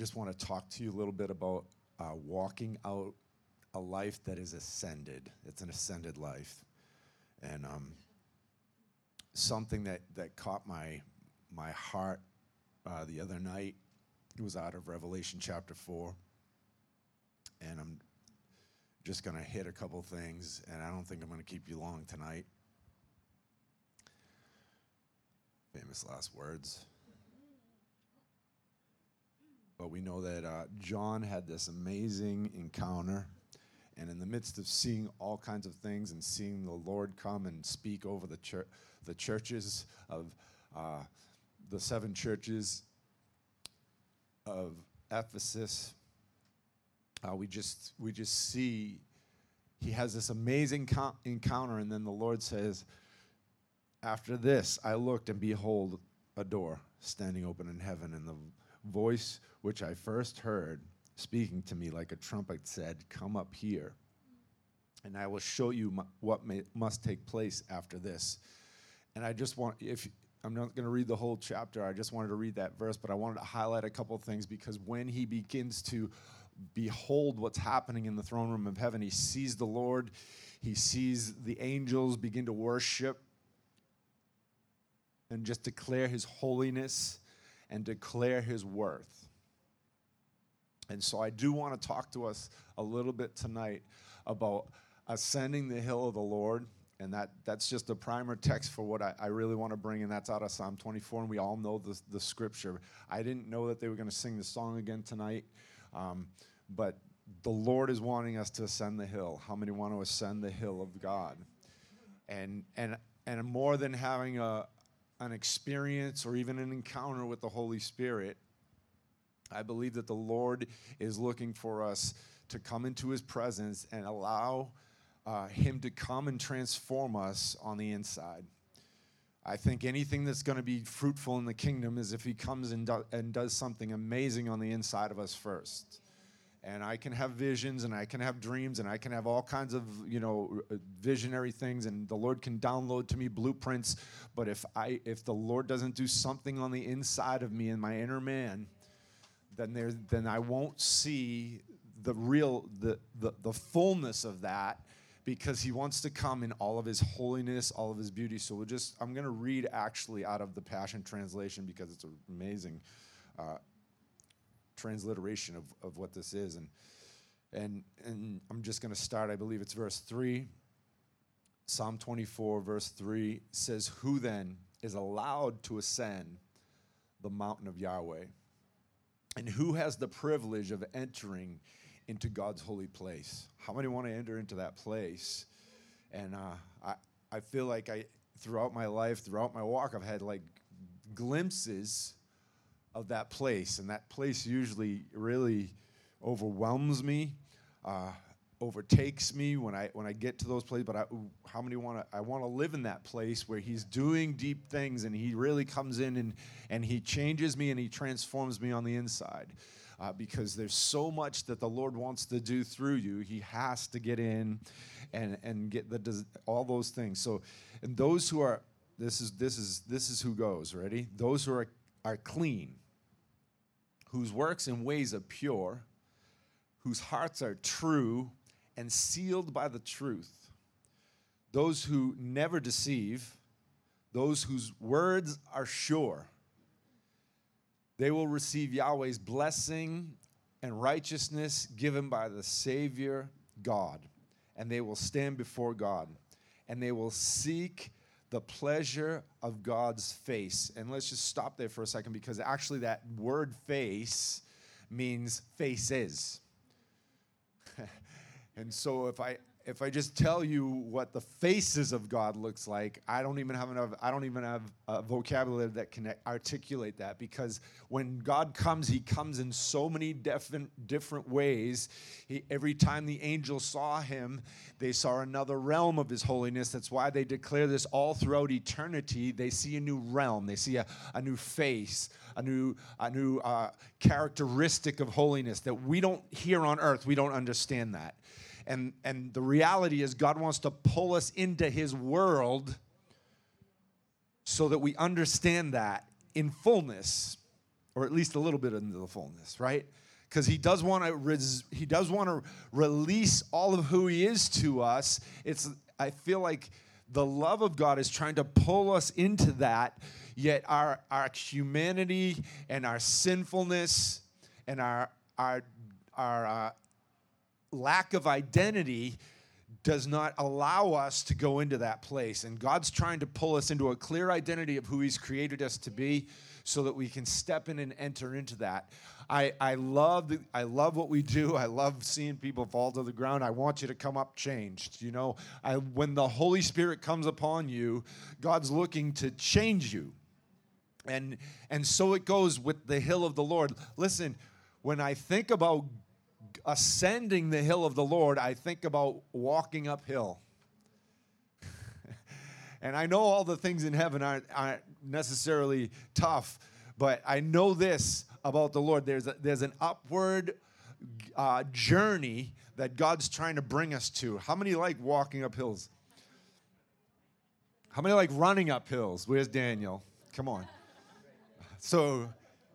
just want to talk to you a little bit about uh, walking out a life that is ascended. It's an ascended life. And um, something that, that caught my, my heart uh, the other night it was out of Revelation chapter 4. And I'm just going to hit a couple things, and I don't think I'm going to keep you long tonight. Famous last words. But we know that uh, John had this amazing encounter. And in the midst of seeing all kinds of things and seeing the Lord come and speak over the, chur- the churches of uh, the seven churches of Ephesus, uh, we just we just see he has this amazing co- encounter, and then the Lord says, "After this, I looked, and behold, a door standing open in heaven, and the voice which I first heard speaking to me like a trumpet said, Come up here, and I will show you what may, must take place after this. And I just want, if I'm not going to read the whole chapter, I just wanted to read that verse, but I wanted to highlight a couple of things because when he begins to behold what's happening in the throne room of heaven, he sees the Lord, he sees the angels begin to worship and just declare his holiness and declare his worth. And so I do want to talk to us a little bit tonight about ascending the hill of the Lord. And that, that's just a primer text for what I, I really want to bring, and that's out of Psalm 24. And we all know the, the scripture. I didn't know that they were going to sing the song again tonight, um, but the Lord is wanting us to ascend the hill. How many want to ascend the hill of God? And, and, and more than having a, an experience or even an encounter with the Holy Spirit, I believe that the Lord is looking for us to come into his presence and allow uh, him to come and transform us on the inside. I think anything that's going to be fruitful in the kingdom is if he comes and, do, and does something amazing on the inside of us first. And I can have visions and I can have dreams and I can have all kinds of, you know, visionary things and the Lord can download to me blueprints, but if I if the Lord doesn't do something on the inside of me in my inner man, then then I won't see the real the the, the fullness of that because he wants to come in all of his holiness, all of his beauty. So we'll just, I'm going to read actually out of the Passion Translation because it's an amazing uh, transliteration of, of what this is. And, and, and I'm just going to start, I believe it's verse 3. Psalm 24, verse 3 says, Who then is allowed to ascend the mountain of Yahweh? And who has the privilege of entering into God's holy place. How many want to enter into that place? And uh, I, I feel like I, throughout my life, throughout my walk, I've had like glimpses of that place. And that place usually really overwhelms me, uh, overtakes me when I, when I get to those places. But I, how many want to, I want to live in that place where he's doing deep things and he really comes in and, and he changes me and he transforms me on the inside uh, because there's so much that the Lord wants to do through you. He has to get in and, and get the all those things. So, and those who are this is this is this is who goes ready. Those who are are clean, whose works and ways are pure, whose hearts are true and sealed by the truth. Those who never deceive, those whose words are sure they will receive Yahweh's blessing and righteousness given by the Savior God. And they will stand before God. And they will seek the pleasure of God's face. And let's just stop there for a second because actually, that word face means faces. And so, if I if I just tell you what the faces of God looks like, I don't even have enough, I don't even have a vocabulary that can articulate that because when God comes, he comes in so many different, different ways. He, every time the angels saw him, they saw another realm of his holiness. That's why they declare this all throughout eternity. They see a new realm, they see a, a new face, a new, a new uh, characteristic of holiness that we don't, here on earth, we don't understand that. And, and the reality is, God wants to pull us into His world so that we understand that in fullness. or at least a little bit into the fullness, right? Because he does want to res- he does want to release all of who he is to us. It's I feel like the love of God is trying to pull us into that, yet our our humanity and our sinfulness and our our our uh, lack of identity does not allow us to go into that place. And God's trying to pull us into a clear identity of who He's created us to be so that we can step in and enter into that. I, I, love the, I love what we do. I love seeing people fall to the ground. I want you to come up changed. You know, I, when the Holy Spirit comes upon you, God's looking to change you. And, and so it goes with the hill of the Lord. Listen, when I think about ascending the hill of the Lord, I think about walking uphill. and I know all the things in heaven aren't, aren't necessarily tough, but I know this about the Lord. There's, a, there's an upward uh, journey that God's trying to bring us to. How many like walking up hills? How many like running up hills? Where's Daniel? Come on. So,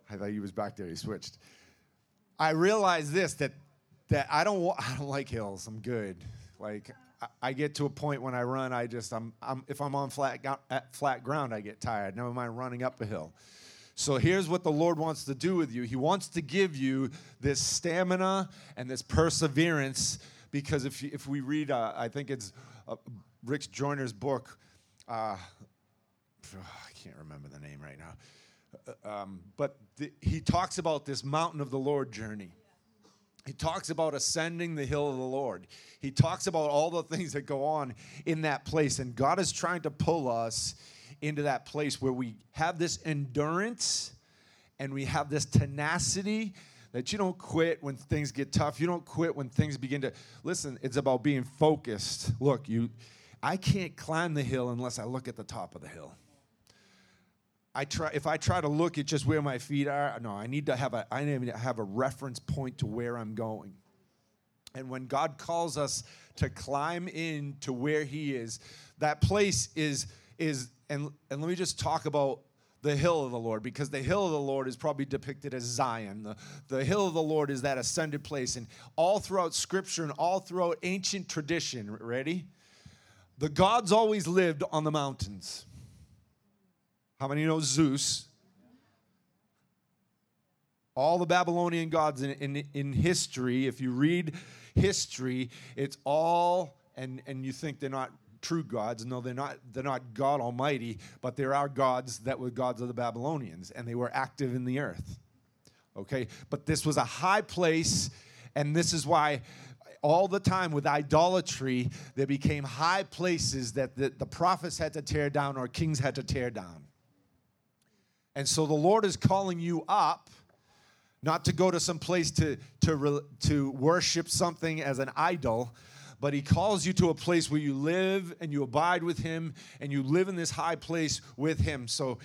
I thought he was back there. He switched. I realize this that that I don't I don't like hills. I'm good. Like I, I get to a point when I run, I just I'm, I'm if I'm on flat at flat ground, I get tired. Never mind running up a hill. So here's what the Lord wants to do with you. He wants to give you this stamina and this perseverance because if if we read, uh, I think it's uh, Rick Joyner's book. Uh, I can't remember the name right now. Uh, um, but the, he talks about this mountain of the Lord journey he talks about ascending the hill of the Lord. He talks about all the things that go on in that place. And God is trying to pull us into that place where we have this endurance and we have this tenacity that you don't quit when things get tough. You don't quit when things begin to listen, it's about being focused. Look, you I can't climb the hill unless I look at the top of the hill. I try if I try to look at just where my feet are, no, I need to have a I need to have a reference point to where I'm going. And when God calls us to climb in to where he is, that place is is and and let me just talk about the hill of the Lord because the hill of the Lord is probably depicted as Zion. The, the hill of the Lord is that ascended place. And all throughout scripture and all throughout ancient tradition, ready? The gods always lived on the mountains. How many know Zeus? All the Babylonian gods in, in, in history, if you read history, it's all, and, and you think they're not true gods. No, they're not, they're not God Almighty, but there are gods that were gods of the Babylonians, and they were active in the earth. Okay? But this was a high place, and this is why all the time with idolatry, there became high places that the, the prophets had to tear down or kings had to tear down. And so the Lord is calling you up, not to go to some place to, to, to worship something as an idol, but He calls you to a place where you live and you abide with Him and you live in this high place with Him. So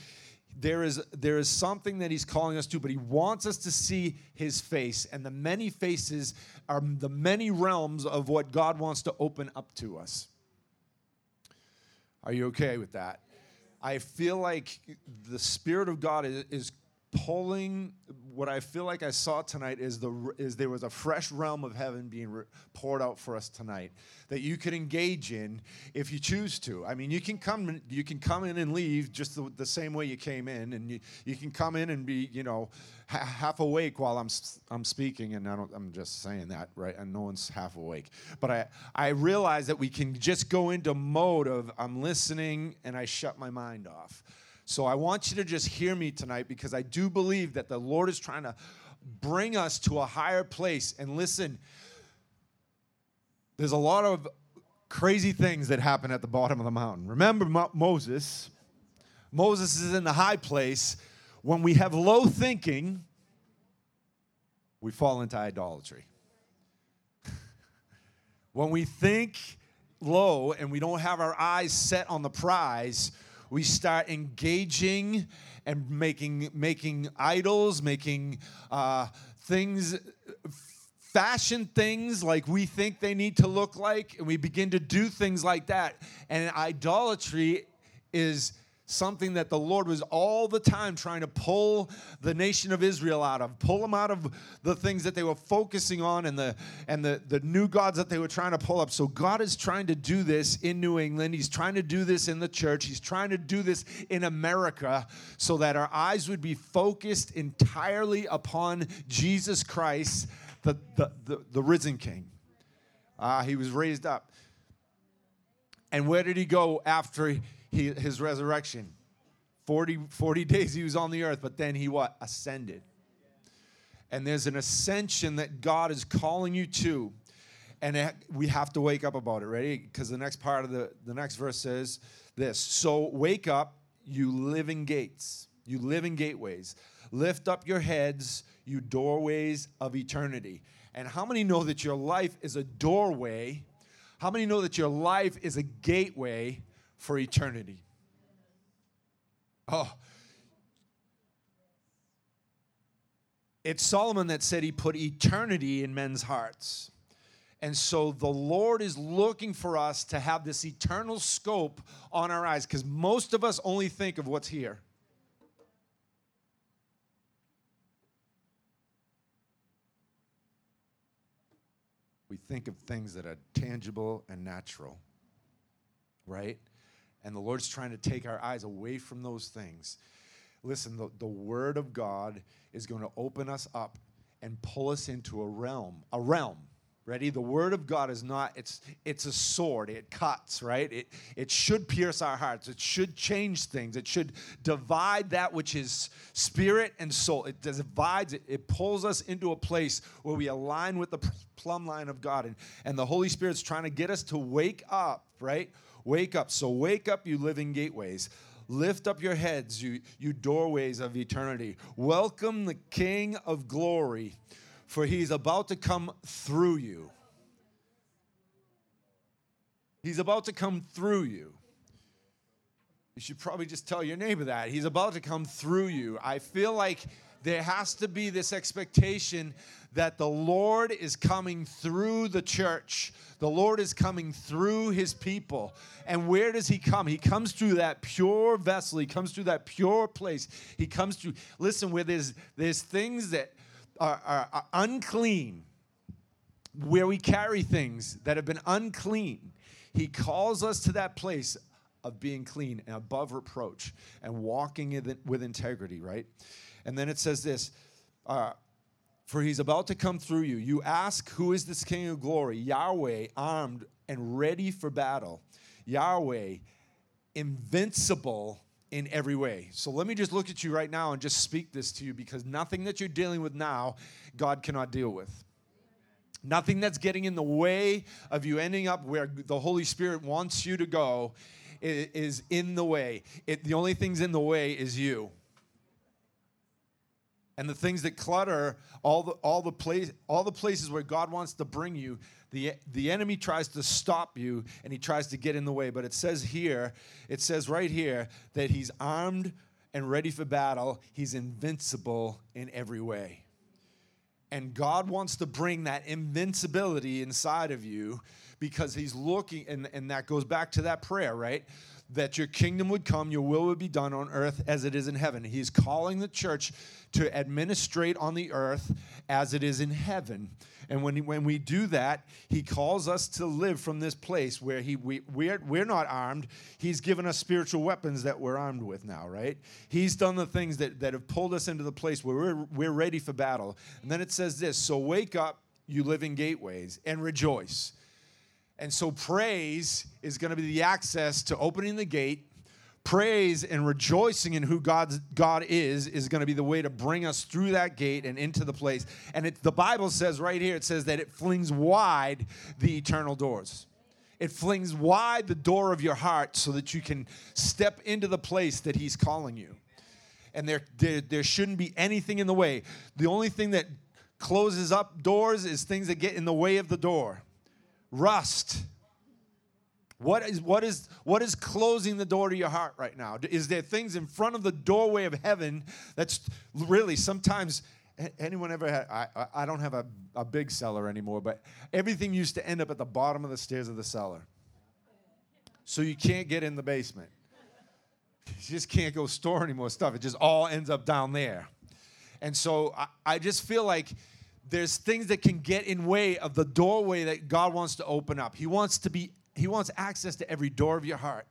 there is, there is something that He's calling us to, but He wants us to see His face. And the many faces are the many realms of what God wants to open up to us. Are you okay with that? I feel like the Spirit of God is, is pulling what I feel like I saw tonight is the is there was a fresh realm of heaven being re- poured out for us tonight that you could engage in if you choose to. I mean, you can come you can come in and leave just the, the same way you came in, and you, you can come in and be you know ha- half awake while I'm I'm speaking, and I don't I'm just saying that right, and no one's half awake. But I I realize that we can just go into mode of I'm listening and I shut my mind off. So I want you to just hear me tonight because I do believe that the Lord is trying to bring us to a higher place. And listen, there's a lot of crazy things that happen at the bottom of the mountain. Remember Mo- Moses? Moses is in the high place. When we have low thinking, we fall into idolatry. when we think low and we don't have our eyes set on the prize, we start engaging and making making idols, making uh, things fashion things like we think they need to look like, and we begin to do things like that. And idolatry is something that the Lord was all the time trying to pull the nation of Israel out of, pull them out of the things that they were focusing on and the and the, the new gods that they were trying to pull up. So God is trying to do this in New England. He's trying to do this in the church. He's trying to do this in America so that our eyes would be focused entirely upon Jesus Christ, the, the, the, the risen King. Uh, he was raised up. And where did he go after he, his resurrection? 40, 40 days he was on the earth, but then he what? Ascended. And there's an ascension that God is calling you to. And it, we have to wake up about it, ready? Because the next part of the, the next verse says this So wake up, you living gates, you living gateways. Lift up your heads, you doorways of eternity. And how many know that your life is a doorway? How many know that your life is a gateway for eternity? Oh, it's Solomon that said he put eternity in men's hearts. And so the Lord is looking for us to have this eternal scope on our eyes because most of us only think of what's here. we think of things that are tangible and natural, right? And the Lord's trying to take our eyes away from those things. Listen, the, the Word of God is going to open us up and pull us into a realm, a realm Ready? The word of God is not, it's it's a sword. It cuts, right? It it should pierce our hearts. It should change things. It should divide that which is spirit and soul. It divides it, it pulls us into a place where we align with the plumb line of God. And, and the Holy Spirit's trying to get us to wake up, right? Wake up. So wake up, you living gateways. Lift up your heads, you, you doorways of eternity. Welcome the King of glory for he's about to come through you. He's about to come through you. You should probably just tell your neighbor that. He's about to come through you. I feel like there has to be this expectation that the Lord is coming through the church. The Lord is coming through his people. And where does he come? He comes through that pure vessel. He comes through that pure place. He comes through, listen, where there's, there's things that are, are, are unclean, where we carry things that have been unclean, He calls us to that place of being clean and above reproach and walking with integrity, right? And then it says this uh, For he's about to come through you. You ask, Who is this King of glory? Yahweh, armed and ready for battle. Yahweh, invincible in every way. So let me just look at you right now and just speak this to you because nothing that you're dealing with now, God cannot deal with. Nothing that's getting in the way of you ending up where the Holy Spirit wants you to go is in the way. It, the only thing's in the way is you. And the things that clutter all the all the place all the places where God wants to bring you, the, the enemy tries to stop you and he tries to get in the way. But it says here, it says right here that he's armed and ready for battle. He's invincible in every way. And God wants to bring that invincibility inside of you because he's looking, and, and that goes back to that prayer, right? That your kingdom would come, your will would be done on earth as it is in heaven. He's calling the church to administrate on the earth as it is in heaven. And when, when we do that, He calls us to live from this place where he, we, we're, we're not armed. He's given us spiritual weapons that we're armed with now, right? He's done the things that, that have pulled us into the place where we're, we're ready for battle. And then it says this So wake up, you living gateways, and rejoice. And so praise is going to be the access to opening the gate praise and rejoicing in who God's, God is is going to be the way to bring us through that gate and into the place. And it, the Bible says right here, it says that it flings wide the eternal doors. It flings wide the door of your heart so that you can step into the place that He's calling you. And there, there, there shouldn't be anything in the way. The only thing that closes up doors is things that get in the way of the door rust what is, what, is, what is closing the door to your heart right now? Is there things in front of the doorway of heaven that's really sometimes anyone ever had I, I don't have a, a big cellar anymore but everything used to end up at the bottom of the stairs of the cellar so you can't get in the basement you just can't go store any more stuff. It just all ends up down there. And so I, I just feel like there's things that can get in way of the doorway that God wants to open up. He wants to be, He wants access to every door of your heart.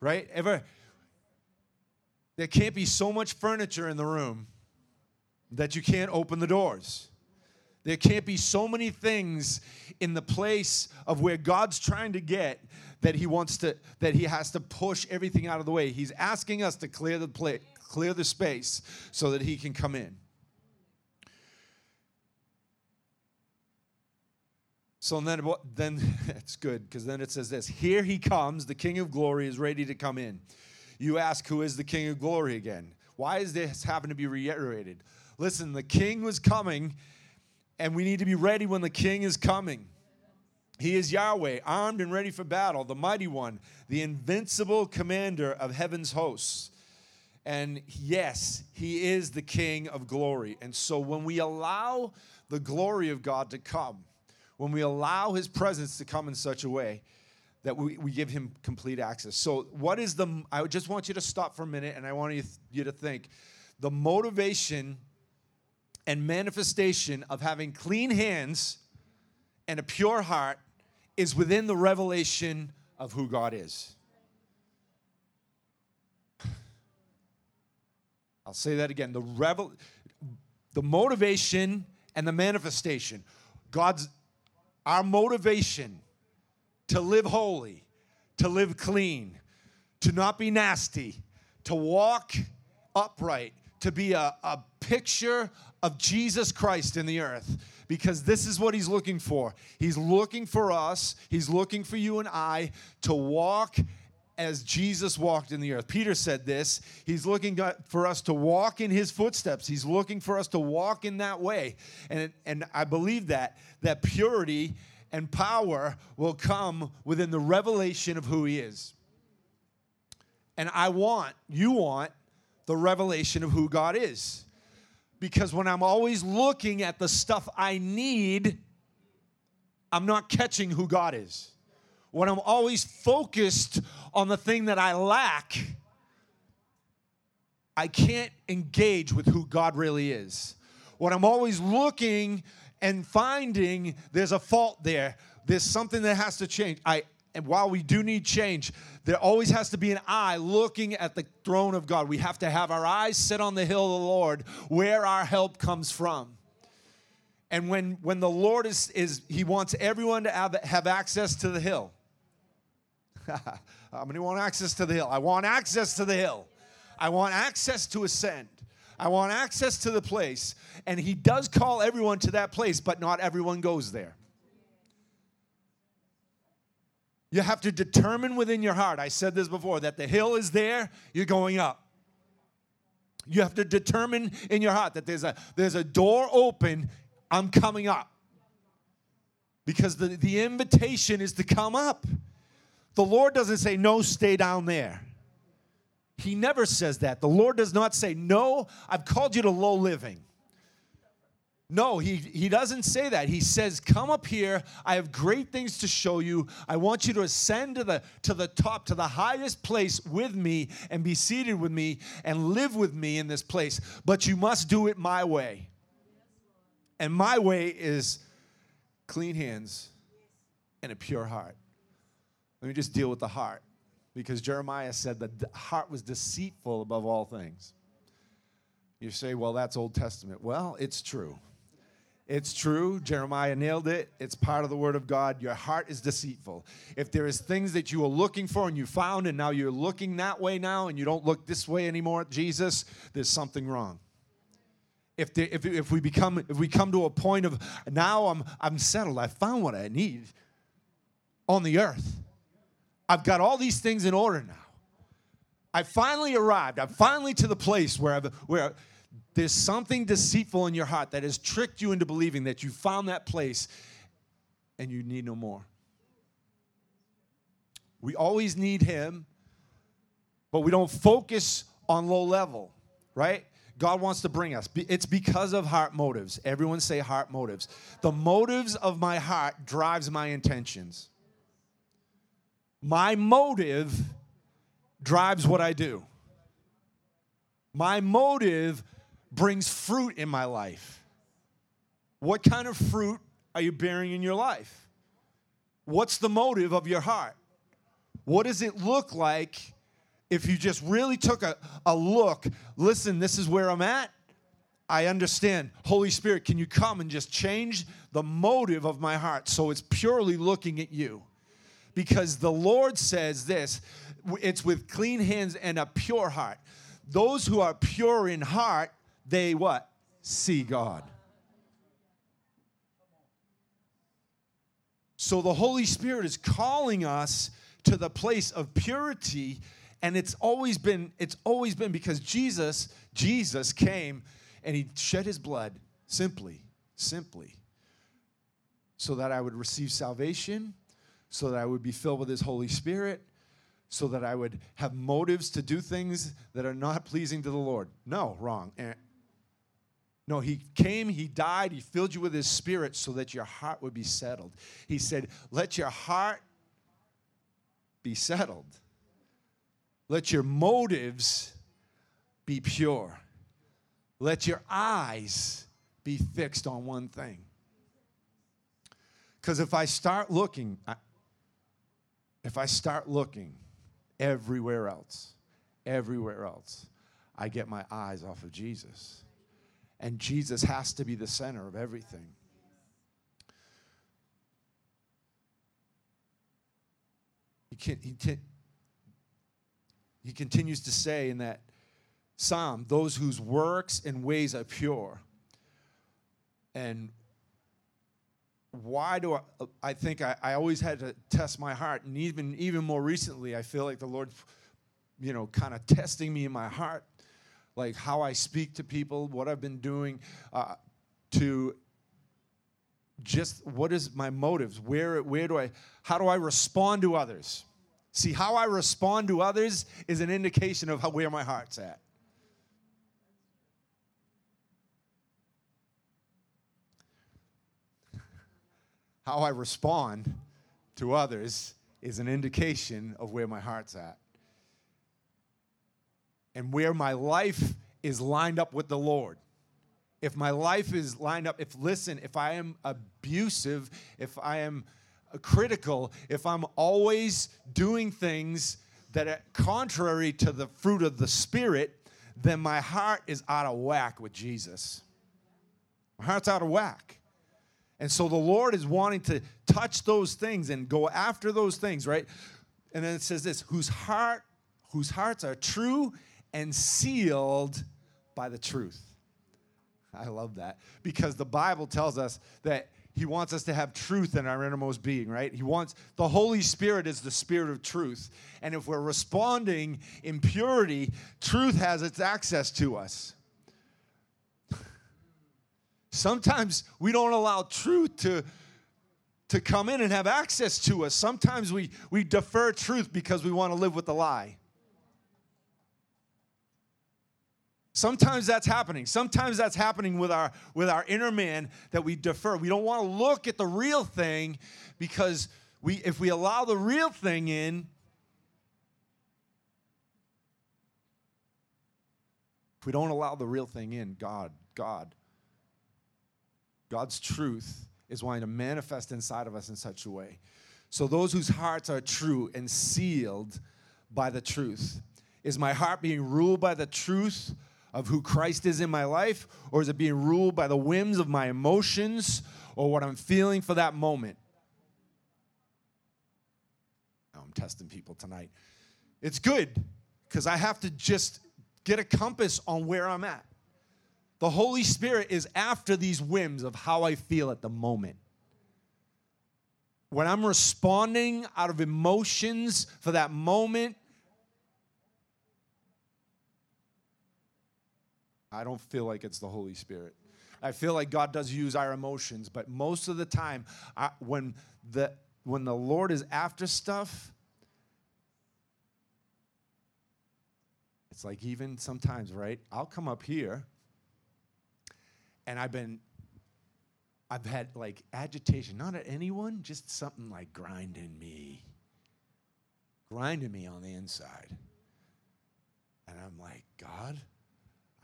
Right? Ever there can't be so much furniture in the room that you can't open the doors. There can't be so many things in the place of where God's trying to get that he wants to that he has to push everything out of the way. He's asking us to clear the plate, clear the space so that he can come in. So then, then it's good because then it says this: Here he comes, the King of Glory is ready to come in. You ask, who is the King of Glory again? Why is this having to be reiterated? Listen, the King was coming, and we need to be ready when the King is coming. He is Yahweh, armed and ready for battle, the mighty one, the invincible commander of heaven's hosts. And yes, he is the King of glory. And so when we allow the glory of God to come, when we allow his presence to come in such a way, that we, we give him complete access. So, what is the, I just want you to stop for a minute and I want you, you to think the motivation and manifestation of having clean hands and a pure heart is within the revelation of who God is. I'll say that again. The revel the motivation and the manifestation. God's our motivation to live holy, to live clean, to not be nasty, to walk upright, to be a, a picture of Jesus Christ in the earth because this is what he's looking for. He's looking for us, he's looking for you and I to walk as Jesus walked in the earth. Peter said this. He's looking for us to walk in his footsteps. He's looking for us to walk in that way. And, and I believe that, that purity and power will come within the revelation of who he is. And I want, you want, the revelation of who God is. Because when I'm always looking at the stuff I need, I'm not catching who God is. When I'm always focused on the thing that I lack, I can't engage with who God really is. When I'm always looking and finding there's a fault there. There's something that has to change. I and while we do need change, there always has to be an eye looking at the throne of God. We have to have our eyes set on the hill of the Lord where our help comes from. And when, when the Lord is, is, He wants everyone to have, have access to the hill. How many want access to the hill? I want access to the hill. I want access to ascend. I want access to the place. And he does call everyone to that place, but not everyone goes there. You have to determine within your heart, I said this before, that the hill is there, you're going up. You have to determine in your heart that there's a, there's a door open, I'm coming up. Because the, the invitation is to come up. The Lord doesn't say, no, stay down there. He never says that. The Lord does not say, No, I've called you to low living. No, he, he doesn't say that. He says, Come up here. I have great things to show you. I want you to ascend to the, to the top, to the highest place with me and be seated with me and live with me in this place. But you must do it my way. And my way is clean hands and a pure heart. Let me just deal with the heart because Jeremiah said the heart was deceitful above all things. You say, well, that's Old Testament. Well, it's true. It's true. Jeremiah nailed it. It's part of the Word of God. Your heart is deceitful. If there is things that you were looking for and you found, and now you're looking that way now, and you don't look this way anymore at Jesus, there's something wrong. If, there, if, if we become if we come to a point of now I'm I'm settled, I found what I need on the earth I've got all these things in order now. I finally arrived. I'm finally to the place where, I've, where there's something deceitful in your heart that has tricked you into believing that you found that place and you need no more. We always need Him, but we don't focus on low level, right? God wants to bring us. It's because of heart motives. Everyone say heart motives. The motives of my heart drives my intentions. My motive drives what I do. My motive brings fruit in my life. What kind of fruit are you bearing in your life? What's the motive of your heart? What does it look like if you just really took a, a look? Listen, this is where I'm at. I understand. Holy Spirit, can you come and just change the motive of my heart so it's purely looking at you? Because the Lord says this it's with clean hands and a pure heart. Those who are pure in heart, they what? See God. So the Holy Spirit is calling us to the place of purity and it's always been it's always been because Jesus Jesus came and he shed his blood simply simply so that I would receive salvation so that I would be filled with his Holy Spirit so that I would have motives to do things that are not pleasing to the Lord. No, wrong. Eh. No, he came, he died, he filled you with his spirit so that your heart would be settled. He said, Let your heart be settled. Let your motives be pure. Let your eyes be fixed on one thing. Because if I start looking, if I start looking everywhere else, everywhere else, I get my eyes off of Jesus. And Jesus has to be the center of everything. He, can, he, he continues to say in that psalm, those whose works and ways are pure. And why do I, I think I, I always had to test my heart, and even even more recently, I feel like the Lord, you know, kind of testing me in my heart, like how I speak to people, what I've been doing, uh, to just what is my motives? Where where do I how do I respond to others? See, how I respond to others is an indication of how, where my heart's at. How I respond to others is an indication of where my heart's at. And where my life is lined up with the Lord. If my life is lined up, if, listen, if I am abusive, if I am critical, if I'm always doing things that are contrary to the fruit of the Spirit, then my heart is out of whack with Jesus. My heart's out of whack. And so the Lord is wanting to touch those things and go after those things, right? And then it says this, whose heart whose hearts are true and sealed by the truth. I love that because the Bible tells us that he wants us to have truth in our innermost being, right? He wants the Holy Spirit is the spirit of truth. And if we're responding in purity, truth has its access to us. Sometimes we don't allow truth to, to come in and have access to us. Sometimes we, we defer truth because we want to live with the lie. Sometimes that's happening. Sometimes that's happening with our with our inner man that we defer. We don't want to look at the real thing because we if we allow the real thing in if we don't allow the real thing in, God, God God's truth is wanting to manifest inside of us in such a way. So, those whose hearts are true and sealed by the truth. Is my heart being ruled by the truth of who Christ is in my life, or is it being ruled by the whims of my emotions or what I'm feeling for that moment? Oh, I'm testing people tonight. It's good because I have to just get a compass on where I'm at. The Holy Spirit is after these whims of how I feel at the moment. When I'm responding out of emotions for that moment, I don't feel like it's the Holy Spirit. I feel like God does use our emotions, but most of the time, I, when the when the Lord is after stuff, it's like even sometimes, right? I'll come up here and I've been, I've had like agitation, not at anyone, just something like grinding me, grinding me on the inside. And I'm like, God,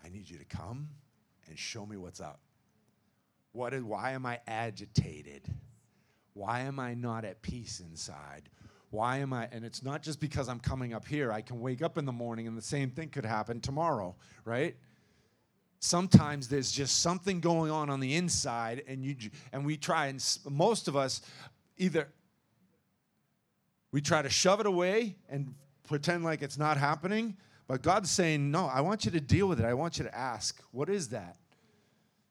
I need you to come and show me what's up. What is, why am I agitated? Why am I not at peace inside? Why am I? And it's not just because I'm coming up here. I can wake up in the morning and the same thing could happen tomorrow, right? Sometimes there's just something going on on the inside, and you and we try and most of us either we try to shove it away and pretend like it's not happening, but God's saying, No, I want you to deal with it. I want you to ask, What is that?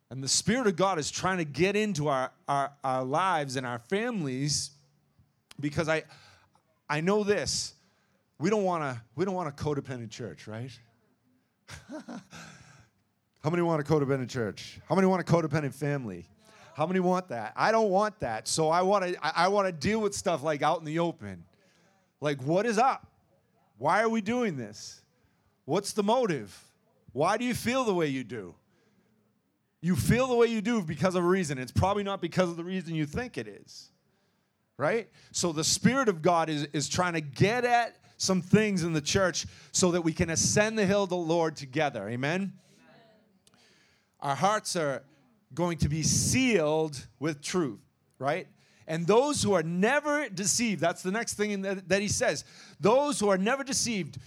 And the Spirit of God is trying to get into our, our, our lives and our families because I, I know this. We don't want to we don't want a codependent church, right? How many want a codependent church? How many want a codependent family? How many want that? I don't want that. So I want to I, want to deal with stuff like out in the open. Like what is up? Why are we doing this? What's the motive? Why do you feel the way you do? You feel the way you do because of a reason. It's probably not because of the reason you think it is right? So the Spirit of God is, is trying to get at some things in the church so that we can ascend the hill of the Lord together. Amen? Our hearts are going to be sealed with truth, right? And those who are never deceived, that's the next thing that, that he says. Those who are never deceived,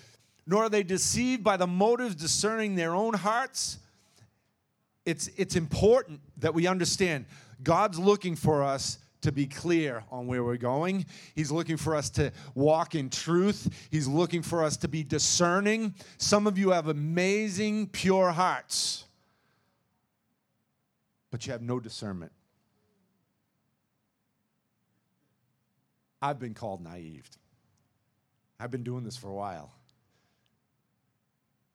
nor are they deceived by the motives discerning their own hearts. It's, it's important that we understand God's looking for us to be clear on where we're going. He's looking for us to walk in truth. He's looking for us to be discerning. Some of you have amazing, pure hearts, but you have no discernment. I've been called naive. I've been doing this for a while.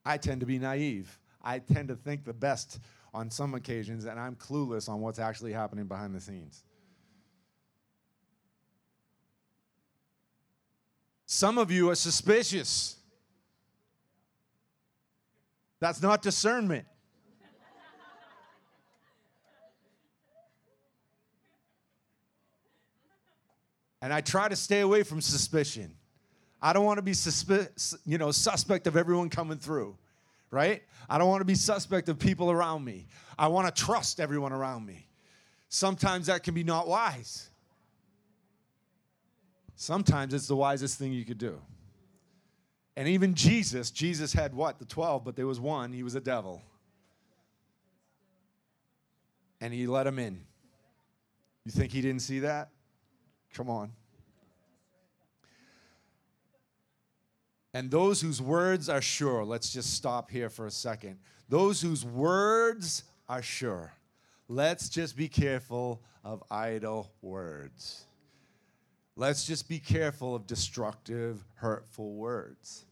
I tend to be naive. I tend to think the best on some occasions, and I'm clueless on what's actually happening behind the scenes. Some of you are suspicious. That's not discernment. And I try to stay away from suspicion. I don't want to be suspe- you know, suspect of everyone coming through, right? I don't want to be suspect of people around me. I want to trust everyone around me. Sometimes that can be not wise. Sometimes it's the wisest thing you could do. And even Jesus, Jesus had what? The 12, but there was one, he was a devil. And he let him in. You think he didn't see that? Come on. And those whose words are sure, let's just stop here for a second. Those whose words are sure. Let's just be careful of idle words. Let's just be careful of destructive, hurtful words.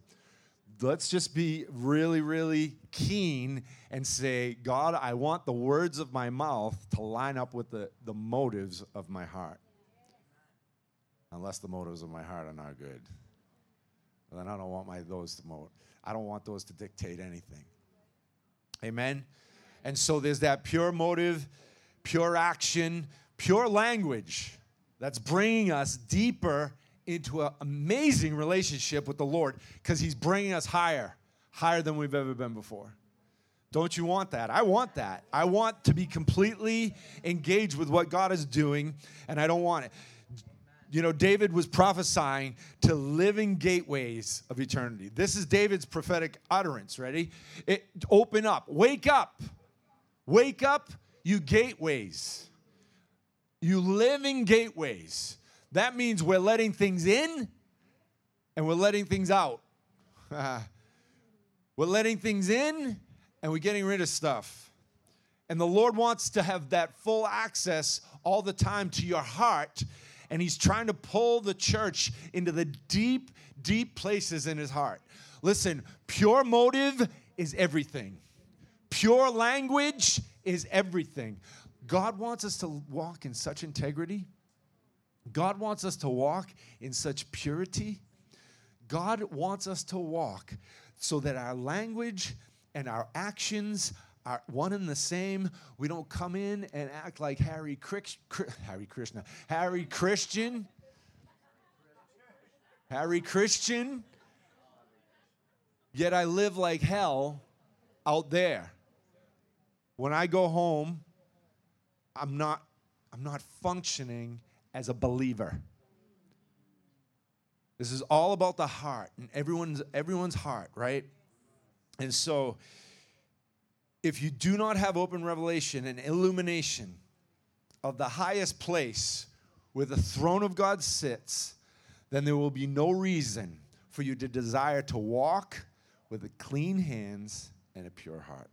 Let's just be really, really keen and say, God, I want the words of my mouth to line up with the, the motives of my heart. Unless the motives of my heart are not good. Then I don't want my those to motive. I don't want those to dictate anything. Amen. And so there's that pure motive, pure action, pure language that's bringing us deeper into an amazing relationship with the Lord because He's bringing us higher, higher than we've ever been before. Don't you want that? I want that. I want to be completely engaged with what God is doing, and I don't want it. You know, David was prophesying to living gateways of eternity. This is David's prophetic utterance. Ready? It, open up, wake up, wake up, you gateways. You living gateways. That means we're letting things in and we're letting things out. we're letting things in and we're getting rid of stuff. And the Lord wants to have that full access all the time to your heart. And He's trying to pull the church into the deep, deep places in His heart. Listen, pure motive is everything, pure language is everything. God wants us to walk in such integrity. God wants us to walk in such purity. God wants us to walk so that our language and our actions are one and the same. We don't come in and act like Harry, Chris, Hare Krishna, Harry Christian, Harry Christian. Yet I live like hell out there. When I go home, I'm not I'm not functioning as a believer. This is all about the heart and everyone's everyone's heart, right? And so if you do not have open revelation and illumination of the highest place where the throne of God sits, then there will be no reason for you to desire to walk with clean hands and a pure heart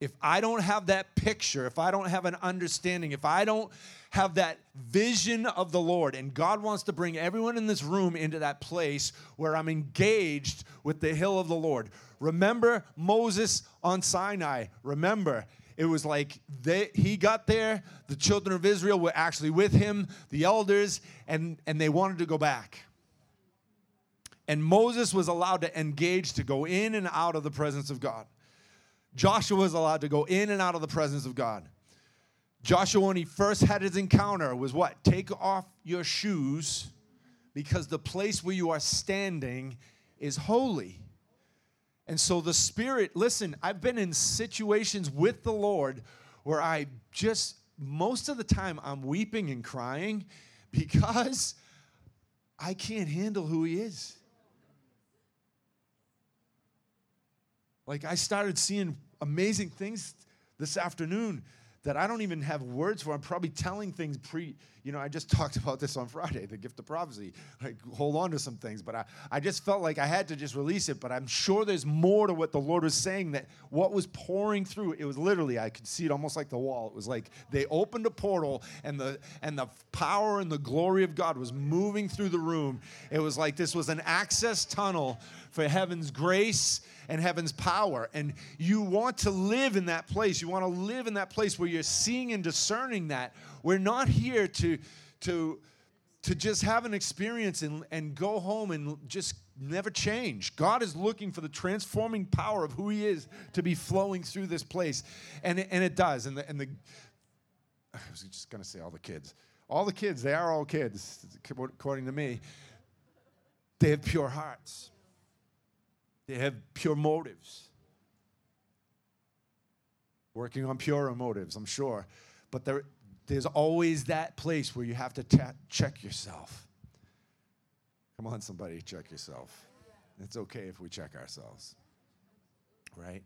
if I don't have that picture, if I don't have an understanding, if I don't have that vision of the Lord, and God wants to bring everyone in this room into that place where I'm engaged with the hill of the Lord. Remember Moses on Sinai. Remember, it was like they, he got there, the children of Israel were actually with him, the elders, and, and they wanted to go back. And Moses was allowed to engage to go in and out of the presence of God. Joshua was allowed to go in and out of the presence of God. Joshua, when he first had his encounter, was what? Take off your shoes because the place where you are standing is holy. And so the Spirit, listen, I've been in situations with the Lord where I just, most of the time, I'm weeping and crying because I can't handle who He is. Like I started seeing amazing things this afternoon that I don't even have words for. I'm probably telling things pre, you know, I just talked about this on Friday, the gift of prophecy. Like, hold on to some things, but I, I just felt like I had to just release it. But I'm sure there's more to what the Lord was saying that what was pouring through, it was literally, I could see it almost like the wall. It was like they opened a portal and the and the power and the glory of God was moving through the room. It was like this was an access tunnel for heaven's grace and heaven's power. And you want to live in that place. You want to live in that place where you're seeing and discerning that. We're not here to, to, to just have an experience and, and go home and just never change. God is looking for the transforming power of who He is to be flowing through this place. And, and it does. And the, and the I was just going to say all the kids. All the kids, they are all kids, according to me. They have pure hearts. They have pure motives. Working on purer motives, I'm sure. But there, there's always that place where you have to ta- check yourself. Come on, somebody, check yourself. It's okay if we check ourselves, right?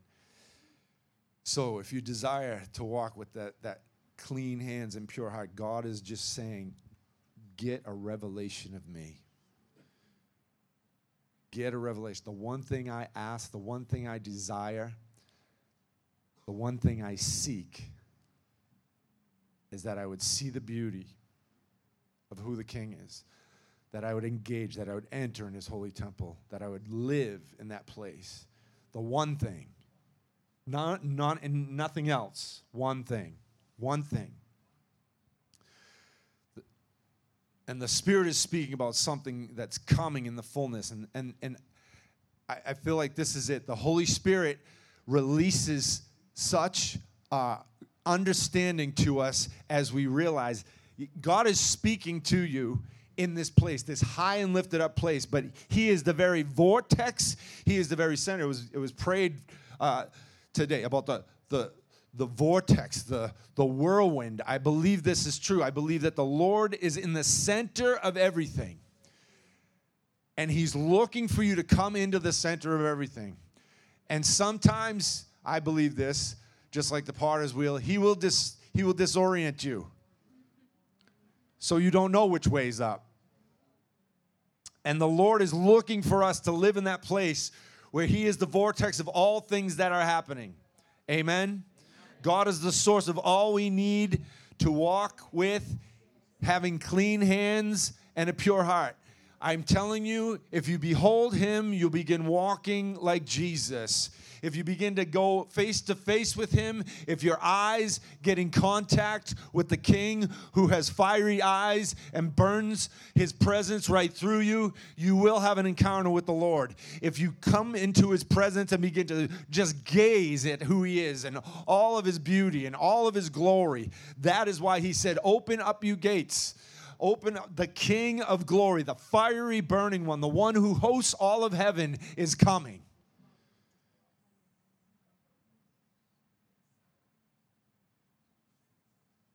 So, if you desire to walk with that, that clean hands and pure heart, God is just saying, Get a revelation of me get a revelation. The one thing I ask, the one thing I desire, the one thing I seek is that I would see the beauty of who the king is, that I would engage, that I would enter in his holy temple, that I would live in that place. The one thing, not, not and nothing else. One thing. One thing. and the Spirit is speaking about something that's coming in the fullness. And, and, and I, I feel like this is it. The Holy Spirit releases such uh, understanding to us as we realize God is speaking to you in this place, this high and lifted up place, but He is the very vortex, He is the very center. It was, it was prayed uh, today about the, the, the vortex, the, the whirlwind. I believe this is true. I believe that the Lord is in the center of everything. And He's looking for you to come into the center of everything. And sometimes, I believe this, just like the potter's wheel, He will, dis, he will disorient you. So you don't know which way's up. And the Lord is looking for us to live in that place where He is the vortex of all things that are happening. Amen. God is the source of all we need to walk with, having clean hands and a pure heart. I'm telling you, if you behold him, you'll begin walking like Jesus if you begin to go face to face with him, if your eyes get in contact with the king who has fiery eyes and burns his presence right through you, you will have an encounter with the Lord. If you come into his presence and begin to just gaze at who he is and all of his beauty and all of his glory, that is why he said, Open up you gates Open the King of glory, the fiery burning one, the one who hosts all of heaven is coming.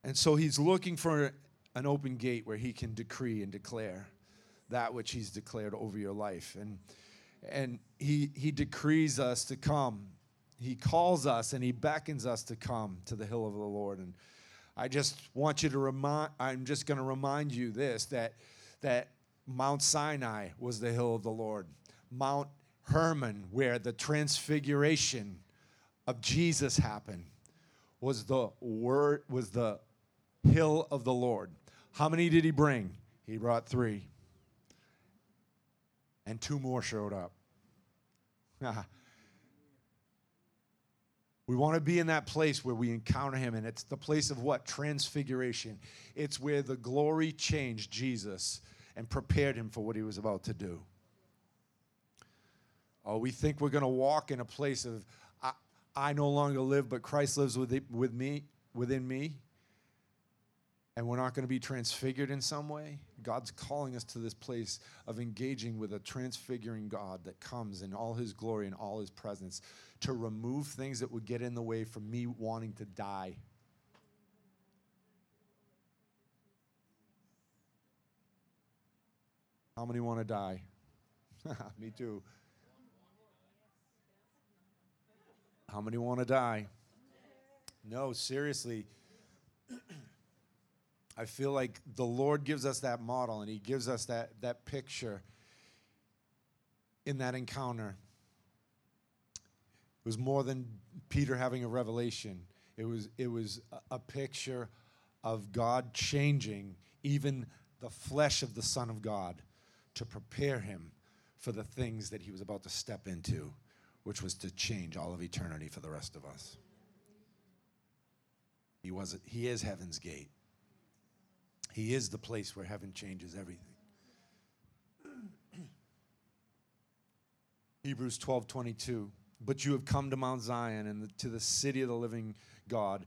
And so he's looking for an open gate where he can decree and declare that which he's declared over your life. And, and he, he decrees us to come. He calls us and he beckons us to come to the hill of the Lord. And I just want you to remind I'm just going to remind you this that that Mount Sinai was the hill of the Lord. Mount Hermon where the transfiguration of Jesus happened was the word was the hill of the Lord. How many did he bring? He brought 3 and two more showed up. we want to be in that place where we encounter him, and it's the place of what? Transfiguration. It's where the glory changed Jesus and prepared him for what he was about to do. Oh, we think we're going to walk in a place of, I, I no longer live, but Christ lives with, with me, within me and we're not going to be transfigured in some way. God's calling us to this place of engaging with a transfiguring God that comes in all his glory and all his presence to remove things that would get in the way from me wanting to die. How many want to die? me too. How many want to die? No, seriously. I feel like the Lord gives us that model and He gives us that, that picture in that encounter. It was more than Peter having a revelation, it was, it was a, picture of God changing even the flesh of the Son of God to prepare him for the things that he was about to step into, which was to change all of eternity for the rest of us. He, was, he is heaven's gate. He is the place where heaven changes everything. Hebrews 12 22. But you have come to Mount Zion and to the city of the living God,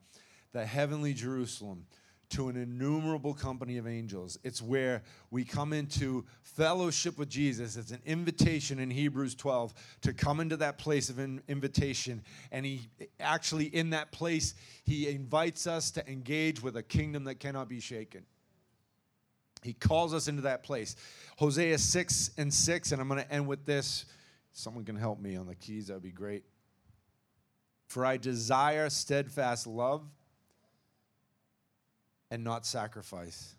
the heavenly Jerusalem, to an innumerable company of angels. It's where we come into fellowship with Jesus. It's an invitation in Hebrews 12 to come into that place of in, invitation. And he actually, in that place, he invites us to engage with a kingdom that cannot be shaken. He calls us into that place. Hosea 6 and 6, and I'm going to end with this. Someone can help me on the keys, that would be great. For I desire steadfast love and not sacrifice,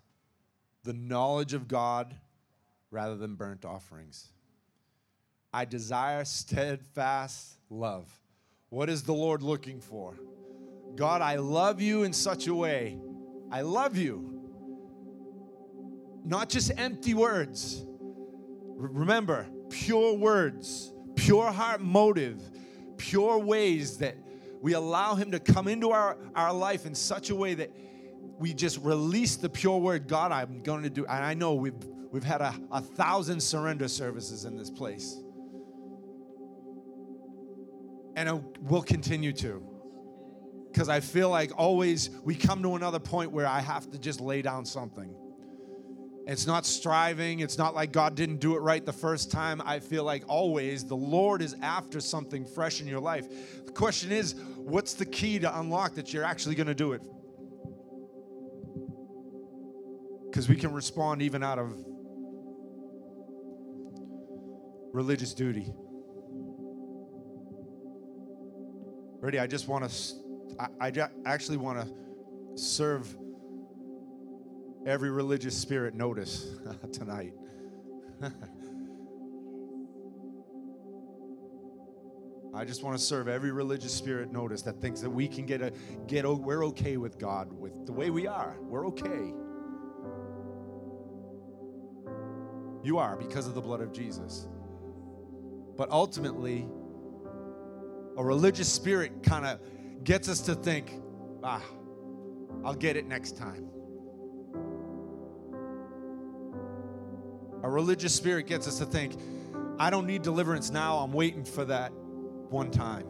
the knowledge of God rather than burnt offerings. I desire steadfast love. What is the Lord looking for? God, I love you in such a way. I love you not just empty words. Remember, pure words, pure heart motive, pure ways that we allow Him to come into our, our life in such a way that we just release the pure word God, I'm going to do. And I know we've, we've had a, a thousand surrender services in this place. And we'll continue to. Because I feel like always we come to another point where I have to just lay down something. It's not striving. It's not like God didn't do it right the first time. I feel like always the Lord is after something fresh in your life. The question is, what's the key to unlock that you're actually going to do it? Because we can respond even out of religious duty. Ready? I just want to, I, I actually want to serve every religious spirit notice tonight. I just want to serve every religious spirit notice that thinks that we can get a get a, we're okay with God with the way we are. We're okay. You are because of the blood of Jesus. But ultimately, a religious spirit kind of gets us to think, ah, I'll get it next time. A religious spirit gets us to think, I don't need deliverance now, I'm waiting for that one time.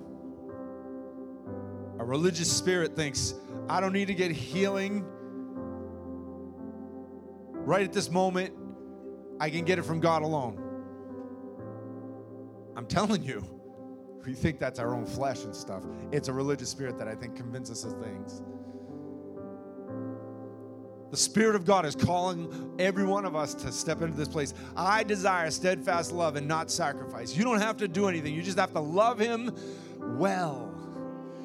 A religious spirit thinks, I don't need to get healing right at this moment. I can get it from God alone. I'm telling you, we think that's our own flesh and stuff. It's a religious spirit that I think convinces us of things. The Spirit of God is calling every one of us to step into this place. I desire steadfast love and not sacrifice. You don't have to do anything, you just have to love Him well.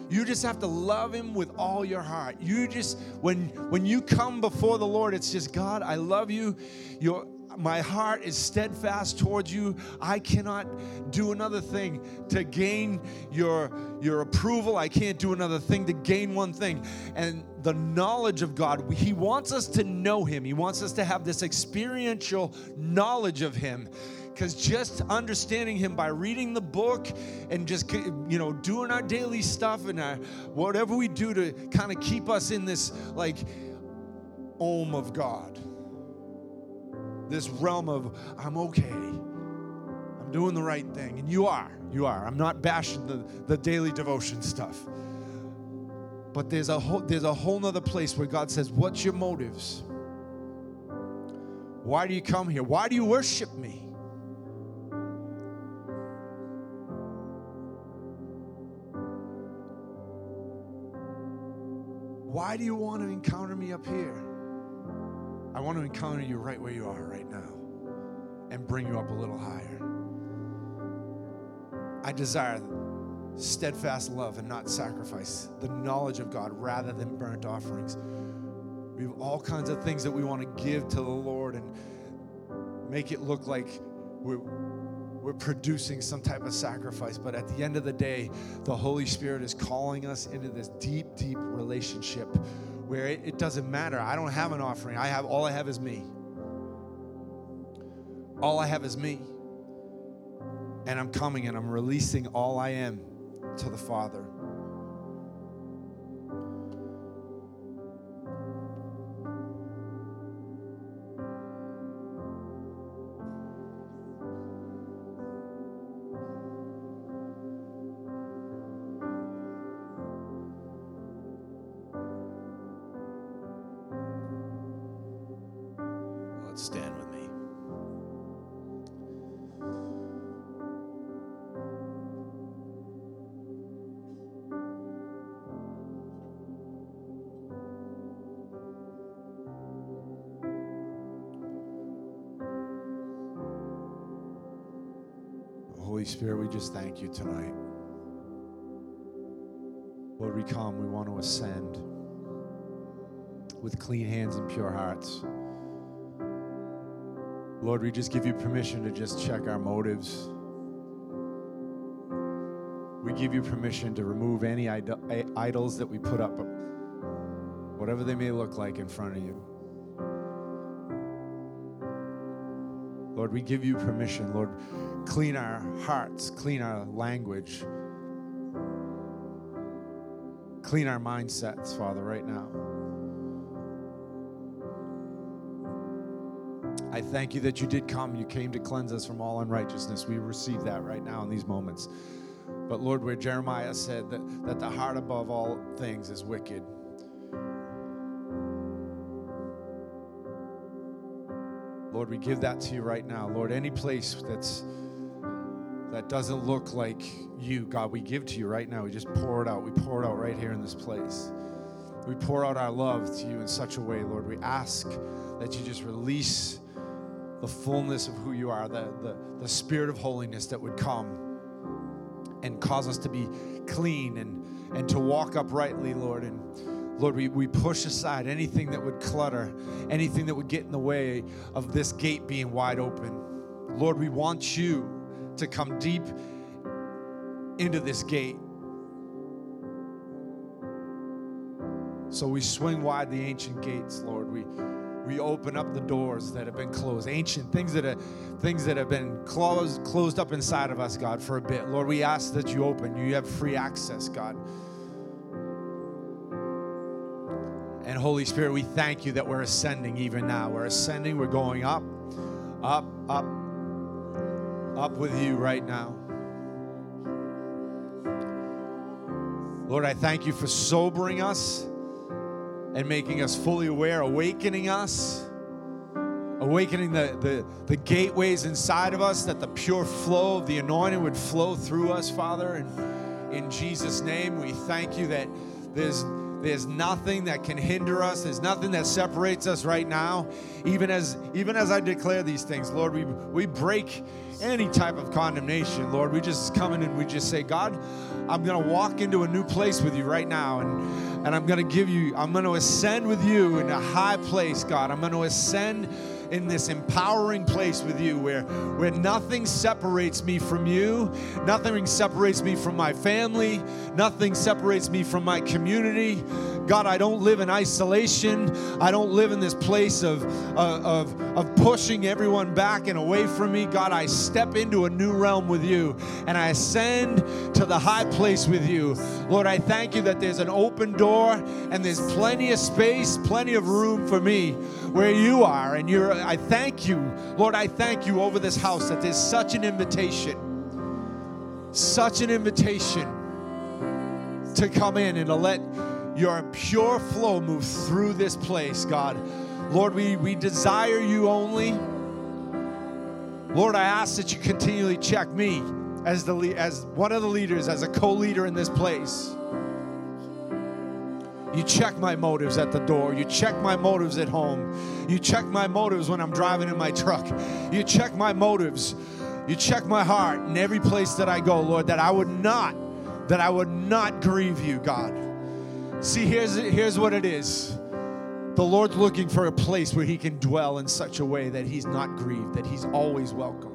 You just have to love him with all your heart. You just when when you come before the Lord, it's just God, I love you. Your my heart is steadfast towards you. I cannot do another thing to gain your, your approval. I can't do another thing to gain one thing. And the knowledge of God, He wants us to know Him. He wants us to have this experiential knowledge of Him because just understanding him by reading the book and just you know doing our daily stuff and our, whatever we do to kind of keep us in this like om of god this realm of I'm okay. I'm doing the right thing. And you are. You are. I'm not bashing the, the daily devotion stuff. But there's a whole there's a whole nother place where God says, What's your motives? Why do you come here? Why do you worship me? Why do you want to encounter me up here? I want to encounter you right where you are right now and bring you up a little higher. I desire steadfast love and not sacrifice, the knowledge of God rather than burnt offerings. We have all kinds of things that we want to give to the Lord and make it look like we're, we're producing some type of sacrifice. But at the end of the day, the Holy Spirit is calling us into this deep, deep relationship where it, it doesn't matter. I don't have an offering. I have all I have is me. All I have is me. And I'm coming and I'm releasing all I am to the Father. Just thank you tonight. Lord, we come, we want to ascend with clean hands and pure hearts. Lord, we just give you permission to just check our motives. We give you permission to remove any idols that we put up, whatever they may look like in front of you. Lord, we give you permission. Lord, clean our hearts, clean our language, clean our mindsets, Father, right now. I thank you that you did come. You came to cleanse us from all unrighteousness. We receive that right now in these moments. But Lord, where Jeremiah said that, that the heart above all things is wicked, Lord, we give that to you right now. Lord, any place that's that doesn't look like you, God, we give to you right now. We just pour it out. We pour it out right here in this place. We pour out our love to you in such a way, Lord. We ask that you just release the fullness of who you are, the, the, the spirit of holiness that would come and cause us to be clean and, and to walk uprightly, Lord. And Lord, we, we push aside anything that would clutter, anything that would get in the way of this gate being wide open. Lord, we want you to come deep into this gate. So we swing wide the ancient gates, Lord. We we open up the doors that have been closed, ancient things that are things that have been closed closed up inside of us, God, for a bit. Lord, we ask that you open. You have free access, God. And Holy Spirit, we thank you that we're ascending even now. We're ascending, we're going up, up, up, up with you right now. Lord, I thank you for sobering us and making us fully aware, awakening us, awakening the, the, the gateways inside of us, that the pure flow of the anointing would flow through us, Father. And in Jesus' name, we thank you that there's There's nothing that can hinder us. There's nothing that separates us right now. Even as even as I declare these things, Lord, we we break any type of condemnation. Lord, we just come in and we just say, God, I'm going to walk into a new place with you right now and and I'm going to give you I'm going to ascend with you in a high place, God. I'm going to ascend in this empowering place with you where, where nothing separates me from you, nothing separates me from my family, nothing separates me from my community. God, I don't live in isolation. I don't live in this place of, uh, of, of pushing everyone back and away from me. God, I step into a new realm with you and I ascend to the high place with you. Lord, I thank you that there's an open door and there's plenty of space, plenty of room for me where you are. And you're, I thank you, Lord, I thank you over this house that there's such an invitation, such an invitation to come in and to let your pure flow move through this place, God. Lord, we, we desire you only. Lord, I ask that you continually check me as, the, as one of the leaders, as a co leader in this place. You check my motives at the door. You check my motives at home. You check my motives when I'm driving in my truck. You check my motives. You check my heart in every place that I go, Lord, that I would not, that I would not grieve you, God. See, here's, here's what it is. The Lord's looking for a place where He can dwell in such a way that He's not grieved, that He's always welcome.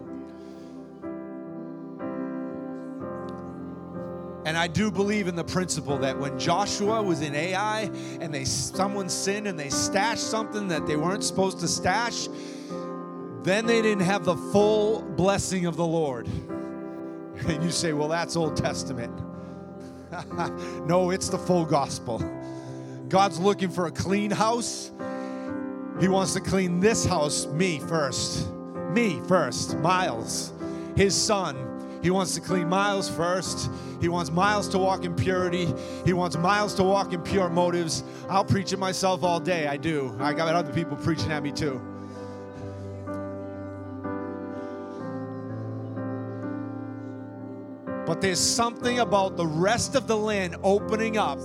And I do believe in the principle that when Joshua was in Ai and they someone sinned and they stashed something that they weren't supposed to stash, then they didn't have the full blessing of the Lord. And you say, well, that's Old Testament. no, it's the full gospel. God's looking for a clean house. He wants to clean this house, me first. Me first, Miles, his son. He wants to clean Miles first. He wants Miles to walk in purity. He wants Miles to walk in pure motives. I'll preach it myself all day. I do. I got other people preaching at me too. But there's something about the rest of the land opening up,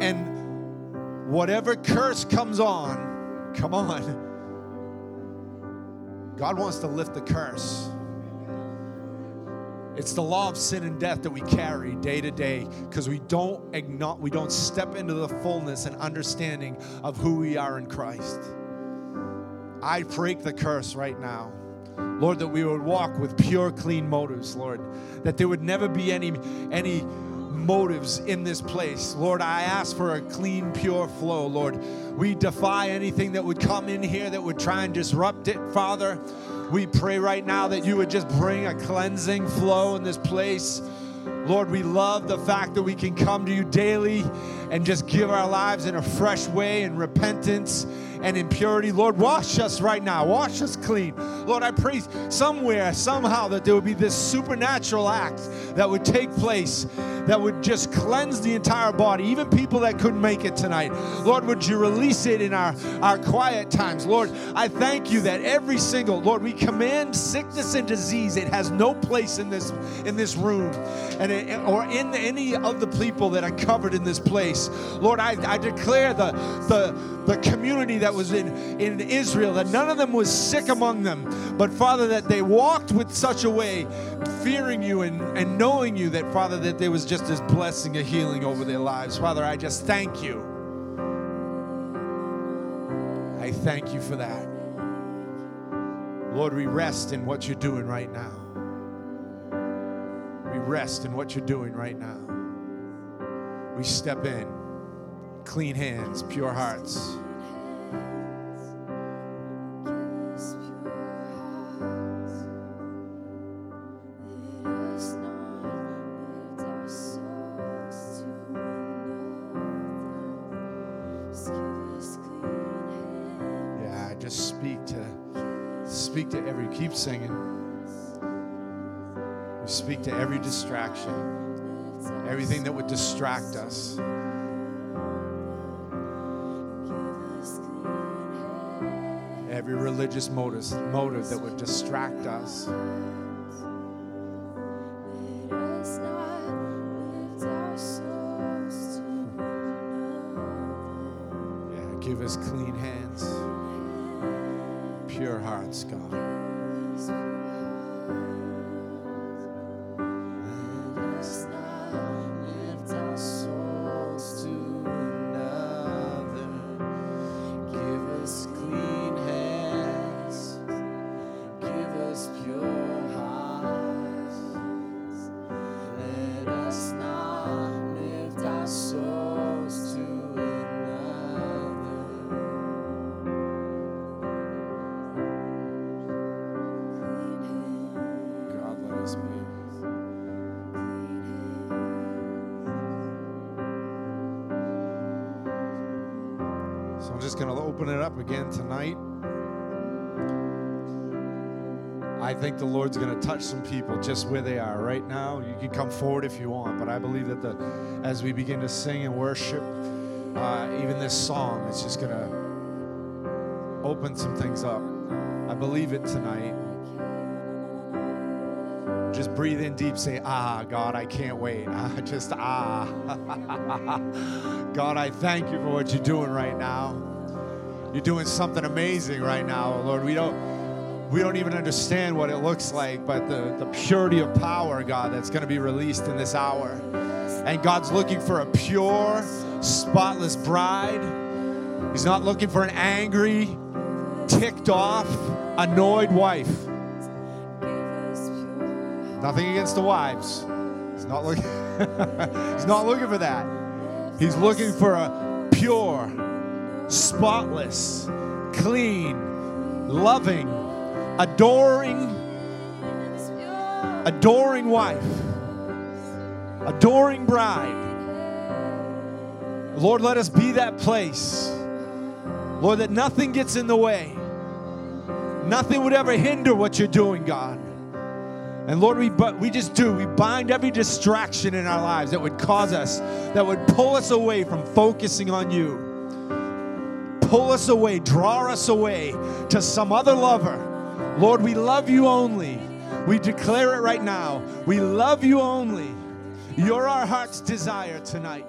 and whatever curse comes on, come on. God wants to lift the curse. It's the law of sin and death that we carry day to day because we don't we don't step into the fullness and understanding of who we are in Christ. I break the curse right now. Lord, that we would walk with pure, clean motives, Lord. That there would never be any, any motives in this place. Lord, I ask for a clean, pure flow, Lord. We defy anything that would come in here that would try and disrupt it, Father. We pray right now that you would just bring a cleansing flow in this place. Lord, we love the fact that we can come to you daily and just give our lives in a fresh way in repentance and impurity. Lord, wash us right now. Wash us clean. Lord, I pray somewhere, somehow, that there would be this supernatural act that would take place that would just cleanse the entire body, even people that couldn't make it tonight. Lord, would you release it in our, our quiet times? Lord, I thank you that every single, Lord, we command sickness and disease. It has no place in this in this room and it, or in any of the people that are covered in this place. Lord, I, I declare the, the, the community that was in, in Israel, that none of them was sick among them, but Father, that they walked with such a way, fearing you and, and knowing you that, Father, that there was just this blessing of healing over their lives. Father, I just thank you. I thank you for that. Lord, we rest in what you're doing right now. We rest in what you're doing right now. We step in clean hands, pure hearts. Distraction, everything that would distract us. every religious motive, motive that would distract us. Touch some people just where they are right now. You can come forward if you want, but I believe that the as we begin to sing and worship, uh, even this song, it's just going to open some things up. I believe it tonight. Just breathe in deep. Say, Ah, God, I can't wait. Just ah. God, I thank you for what you're doing right now. You're doing something amazing right now, Lord. We don't we don't even understand what it looks like, but the, the purity of power, God, that's going to be released in this hour. And God's looking for a pure, spotless bride. He's not looking for an angry, ticked off, annoyed wife. Nothing against the wives. He's not looking. he's not looking for that. He's looking for a pure, spotless, clean, loving, adoring, adoring wife, adoring bride. Lord, let us be that place. Lord, that nothing gets in the way. Nothing would ever hinder what you're doing, God. And Lord, we but we just do. We bind every distraction in our lives that would cause us, that would pull us away from focusing on you. Pull us away, draw us away to some other lover. Lord, we love you only. We declare it right now. We love you only. You're our heart's desire tonight.